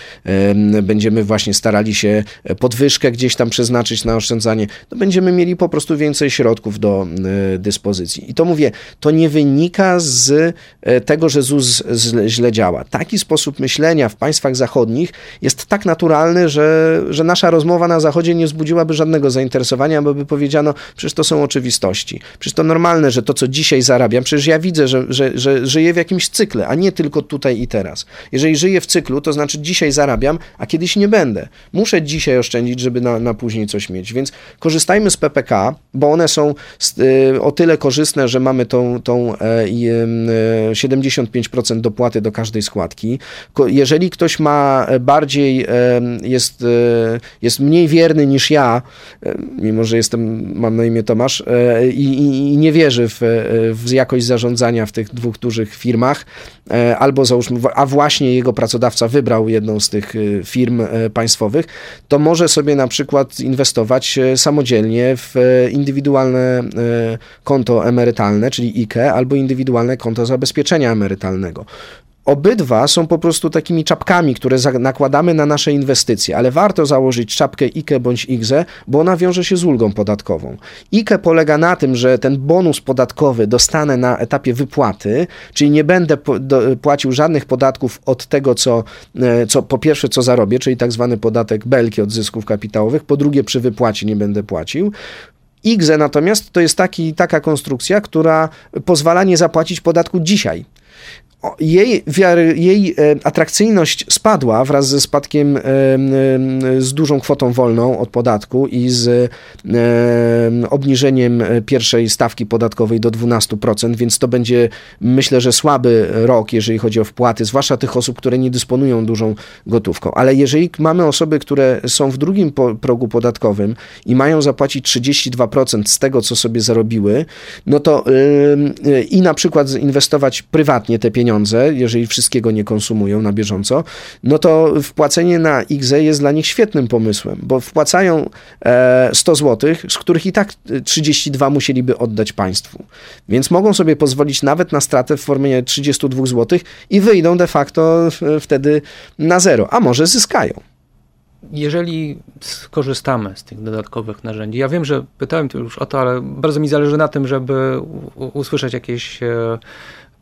będziemy właśnie starali się podwyżkę gdzieś tam przeznaczyć na oszczędzanie, to będziemy mieli po prostu więcej środków do e, dyspozycji. I to mówię, to nie wynika z e, tego, że ZUS źle działa. Taki sposób myślenia w państwach zachodnich jest tak naturalny, że, że nasza rozmowa na Zachodzie nie wzbudziłaby żadnego zainteresowania, bo by powiedziano, przecież to są oczywistości. Przecież to normalne, że to, co dzisiaj zarabiam, przecież ja widzę, że, że, że żyję w jakimś cykle, a nie tylko tutaj i teraz. Jeżeli żyję w cyklu, to znaczy dzisiaj zarabiam, a kiedyś nie będę. Muszę dzisiaj oszczędzić, żeby na, na później coś mieć. Więc korzystajmy z PPK, bo one są y, o tyle korzystne, że mamy tą, tą 75% e, dopłaty do każdej składki. Jeżeli ktoś ma bardziej jest, e, jest mniej wierny niż ja, e, mimo że jestem, mam na imię Tomasz, e, i, i nie wierzy w, w jakość zarządzania w tych dwóch dużych firmach, albo załóżmy, a właśnie jego pracodawca wybrał jedną z tych firm państwowych, to może sobie na przykład inwestować samodzielnie w indywidualne konto emerytalne, czyli IKE, albo indywidualne konto zabezpieczenia emerytalnego. Obydwa są po prostu takimi czapkami, które nakładamy na nasze inwestycje, ale warto założyć czapkę IKE bądź IGZE, bo ona wiąże się z ulgą podatkową. IKE polega na tym, że ten bonus podatkowy dostanę na etapie wypłaty, czyli nie będę płacił żadnych podatków od tego, co, e, co po pierwsze co zarobię, czyli tak zwany podatek belki od zysków kapitałowych, po drugie przy wypłacie nie będę płacił IGZE natomiast to jest taki, taka konstrukcja, która pozwala nie zapłacić podatku dzisiaj jej, wiary, jej e, atrakcyjność spadła wraz ze spadkiem e, z dużą kwotą wolną od podatku i z obniżeniem pierwszej stawki podatkowej do 12%, więc to będzie myślę, że słaby rok, jeżeli chodzi o wpłaty, zwłaszcza tych osób, które nie dysponują dużą gotówką. Ale jeżeli mamy osoby, które są w drugim progu podatkowym i mają zapłacić 32% z tego, co sobie zarobiły, no to i na przykład inwestować prywatnie te pieniądze, pieniądze, jeżeli wszystkiego nie konsumują na bieżąco, no to wpłacenie na IGZE jest dla nich świetnym pomysłem, bo wpłacają 100 e, zł, z których i tak 32 musieliby oddać państwu. Więc mogą sobie pozwolić nawet na stratę w formie 32 zł i wyjdą de facto wtedy na zero, a może zyskają jeżeli skorzystamy z tych dodatkowych narzędzi, ja wiem, że pytałem tu już o to, ale bardzo mi zależy na tym, żeby usłyszeć jakieś e,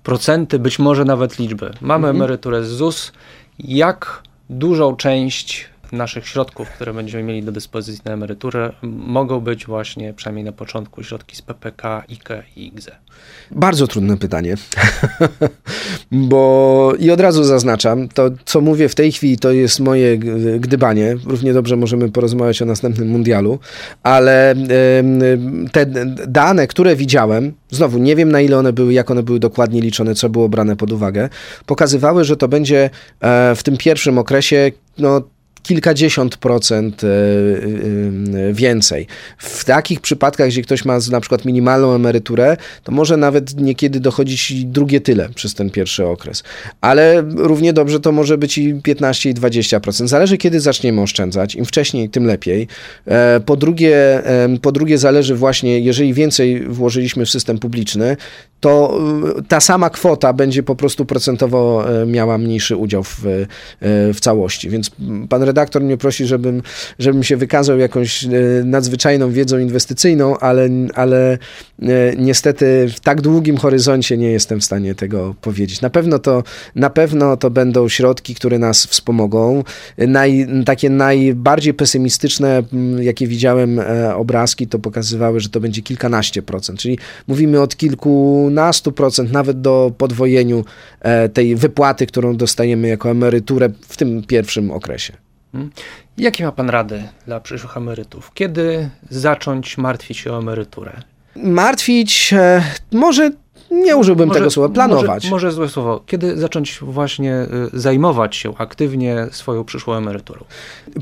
procenty, być może nawet liczby. Mamy mhm. emeryturę z ZUS. Jak dużą część naszych środków, które będziemy mieli do dyspozycji na emeryturę, mogą być właśnie, przynajmniej na początku, środki z PPK, IKE i IGZE? Bardzo trudne pytanie, bo i od razu zaznaczam, to co mówię w tej chwili to jest moje gdybanie, równie dobrze możemy porozmawiać o następnym mundialu, ale te dane, które widziałem, znowu nie wiem na ile one były, jak one były dokładnie liczone, co było brane pod uwagę, pokazywały, że to będzie e, w tym pierwszym okresie no, kilkadziesiąt procent e, e, więcej. W takich przypadkach, gdzie ktoś ma na przykład minimalną emeryturę, to może nawet niekiedy dochodzić drugie tyle przez ten pierwszy okres. Ale równie dobrze to może być i 15 i 20%. Zależy kiedy zaczniemy oszczędzać. Im wcześniej, tym lepiej. E, po drugie, po drugie zależy właśnie, jeżeli więcej włożyliśmy w system publiczny, to ta sama kwota będzie po prostu procentowo miała mniejszy udział w, w całości. Więc pan redaktor mnie prosi, żebym, żebym się wykazał jakąś e, nadzwyczajną wiedzą inwestycyjną, ale, ale e, niestety w tak długim horyzoncie nie jestem w stanie tego powiedzieć. Na pewno to, na pewno to będą środki, które nas wspomogą. Naj, takie najbardziej pesymistyczne, jakie widziałem e, obrazki, to pokazywały, że to będzie kilkanaście procent, czyli mówimy od kilkunastu procent, nawet do podwojeniu tej wypłaty, którą dostajemy jako emeryturę w tym pierwszym okresie. Hmm? Jakie ma Pan rady dla przyszłych emerytów? Kiedy zacząć martwić się o emeryturę? Martwić, może nie użyłbym może, tego słowa, planować. Może, może złe słowo. Kiedy zacząć właśnie y, zajmować się aktywnie swoją przyszłą emeryturą?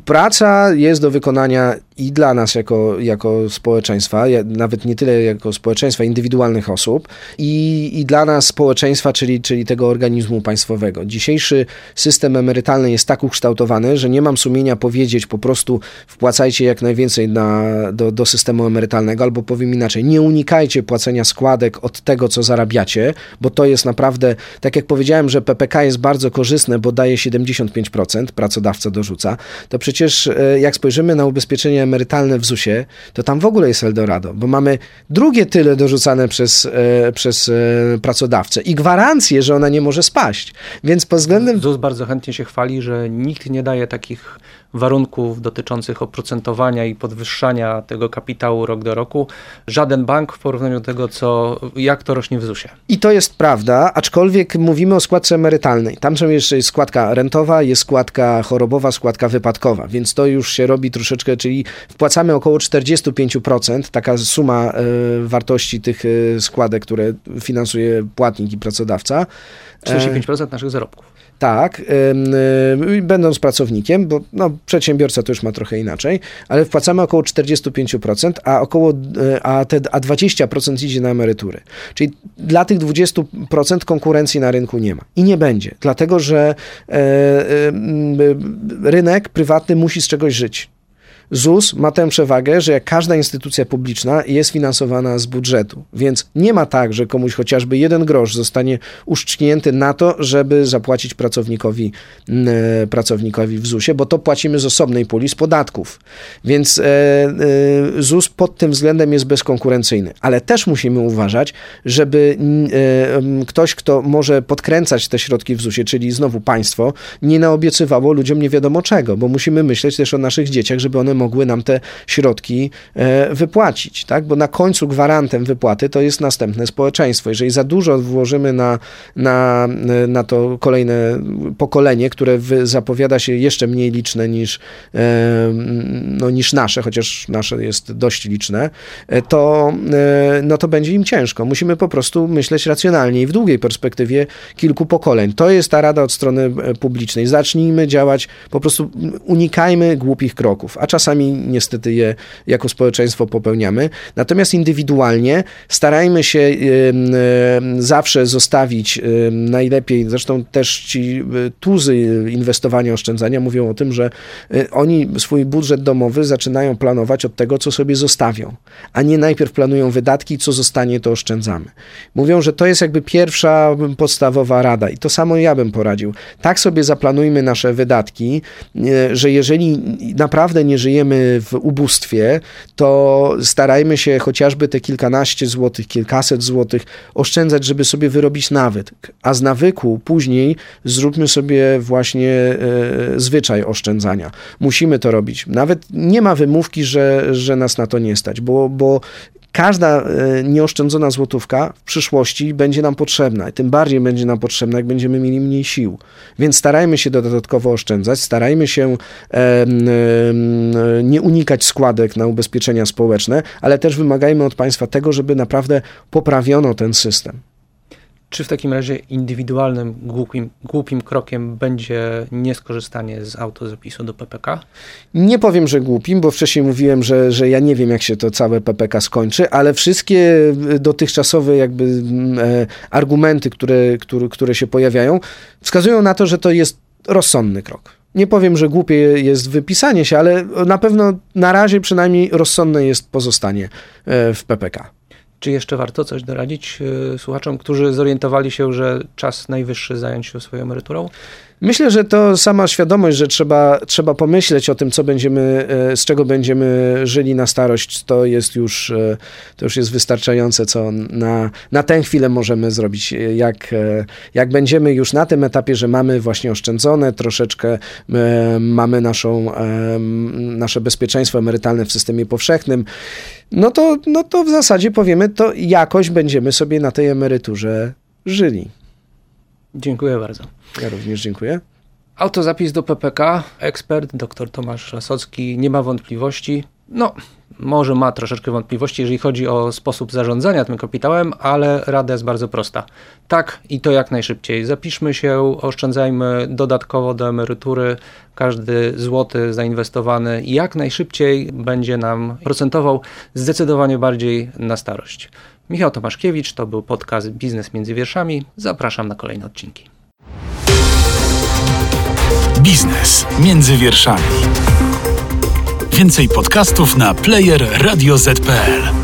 Praca jest do wykonania i dla nas jako, jako społeczeństwa, nawet nie tyle jako społeczeństwa, indywidualnych osób, i, i dla nas społeczeństwa, czyli, czyli tego organizmu państwowego. Dzisiejszy system emerytalny jest tak ukształtowany, że nie mam sumienia powiedzieć po prostu wpłacajcie jak najwięcej na, do, do systemu emerytalnego, albo powiem inaczej, nie unikajcie płacenia składek od tego, co zarabiacie, bo to jest naprawdę, tak jak powiedziałem, że PPK jest bardzo korzystne, bo daje 75%, pracodawca dorzuca, to przecież e, jak spojrzymy na ubezpieczenie emerytalne w ZUS-ie, to tam w ogóle jest Eldorado, bo mamy drugie tyle dorzucane przez, e, przez e, pracodawcę i gwarancję, że ona nie może spaść. Więc pod względem... ZUS bardzo chętnie się chwali, że nikt nie daje takich warunków dotyczących oprocentowania i podwyższania tego kapitału rok do roku. Żaden bank w porównaniu do tego, co, jak to rośnie w ZUS-ie. I to jest prawda, aczkolwiek mówimy o składce emerytalnej. Tam są jeszcze jest składka rentowa, jest składka chorobowa, składka wypadkowa, więc to już się robi troszeczkę, czyli wpłacamy około 45%, taka suma y, wartości tych y, składek, które finansuje płatnik i pracodawca. 45% naszych zarobków. Tak, yy, będąc pracownikiem, bo no, przedsiębiorca to już ma trochę inaczej, ale wpłacamy około 45%, a około yy, a, te, a 20% idzie na emerytury. Czyli dla tych 20% konkurencji na rynku nie ma i nie będzie, dlatego że yy, rynek prywatny musi z czegoś żyć. ZUS ma tę przewagę, że jak każda instytucja publiczna jest finansowana z budżetu, więc nie ma tak, że komuś chociażby jeden grosz zostanie uszczknięty na to, żeby zapłacić pracownikowi, e, pracownikowi w ZUS-ie, bo to płacimy z osobnej puli z podatków. Więc e, e, ZUS pod tym względem jest bezkonkurencyjny, ale też musimy uważać, żeby ktoś, kto może podkręcać te środki w ZUS-ie, czyli znowu państwo, nie naobiecywało ludziom nie wiadomo czego, bo musimy myśleć też o naszych dzieciach, żeby one mogły nam te środki e, wypłacić, tak? Bo na końcu gwarantem wypłaty to jest następne społeczeństwo. Jeżeli za dużo włożymy na, na, na to kolejne pokolenie, które zapowiada się jeszcze mniej liczne niż, no, niż nasze, chociaż nasze jest dość liczne, to, no, to będzie im ciężko. Musimy po prostu myśleć racjonalnie i w długiej perspektywie kilku pokoleń. To jest ta rada od strony publicznej. Zacznijmy działać, po prostu unikajmy głupich kroków, a czasami niestety je jako społeczeństwo popełniamy. Natomiast indywidualnie starajmy się zawsze zostawić najlepiej, zresztą też ci e, tuzy inwestowania, oszczędzania mówią o tym, że e, oni swój budżet domowy zaczynają planować od tego, co sobie zostawią, a nie najpierw planują wydatki, co zostanie, to oszczędzamy. Mówią, że to jest jakby pierwsza podstawowa rada i to samo ja bym poradził. Tak sobie zaplanujmy nasze wydatki, e, że jeżeli naprawdę nie żyjemy w ubóstwie, to starajmy się chociażby te kilkanaście złotych, kilkaset złotych oszczędzać, żeby sobie wyrobić nawyk. A z nawyku później zróbmy sobie właśnie e, zwyczaj oszczędzania. Musimy to robić. Nawet nie ma wymówki, że, że nas na to nie stać, bo, bo każda e, nieoszczędzona złotówka w przyszłości będzie nam potrzebna i tym bardziej będzie nam potrzebna, jak będziemy mieli mniej sił. Więc starajmy się dodatkowo oszczędzać, starajmy się nie unikać składek na ubezpieczenia społeczne, ale też wymagajmy od państwa tego, żeby naprawdę poprawiono ten system. Czy w takim razie indywidualnym, głupim, głupim krokiem będzie nieskorzystanie z autozapisu do PPK? Nie powiem, że głupim, bo wcześniej mówiłem, że, że ja nie wiem, jak się to całe PPK skończy, ale wszystkie dotychczasowe jakby mm, e, argumenty, które, które, które się pojawiają, wskazują na to, że to jest rozsądny krok. Nie powiem, że głupie jest wypisanie się, ale na pewno na razie przynajmniej rozsądne jest pozostanie e, w PPK. Czy jeszcze warto coś doradzić e, słuchaczom, którzy zorientowali się, że czas najwyższy zająć się swoją emeryturą? Myślę, że to sama świadomość, że trzeba, trzeba pomyśleć o tym, co będziemy, e, z czego będziemy żyli na starość, to jest już, e, to już jest wystarczające, co na, na tę chwilę możemy zrobić. Jak, jak będziemy już na tym etapie, że mamy właśnie oszczędzone, troszeczkę mamy naszą, nasze bezpieczeństwo emerytalne w systemie powszechnym, no to, no to w zasadzie powiemy, to jakoś będziemy sobie na tej emeryturze żyli. Dziękuję bardzo. Ja również dziękuję. Autozapis do PPK, ekspert dr Tomasz Lasocki, nie ma wątpliwości. No, może ma troszeczkę wątpliwości, jeżeli chodzi o sposób zarządzania tym kapitałem, ale rada jest bardzo prosta. Tak i to jak najszybciej. Zapiszmy się, oszczędzajmy dodatkowo do emerytury. Każdy złoty zainwestowany jak najszybciej będzie nam procentował zdecydowanie bardziej na starość. Michał Tomaszkiewicz, to był podcast Biznes między wierszami. Zapraszam na kolejne odcinki. Biznes między wierszami. Więcej podcastów na player radioz.pl.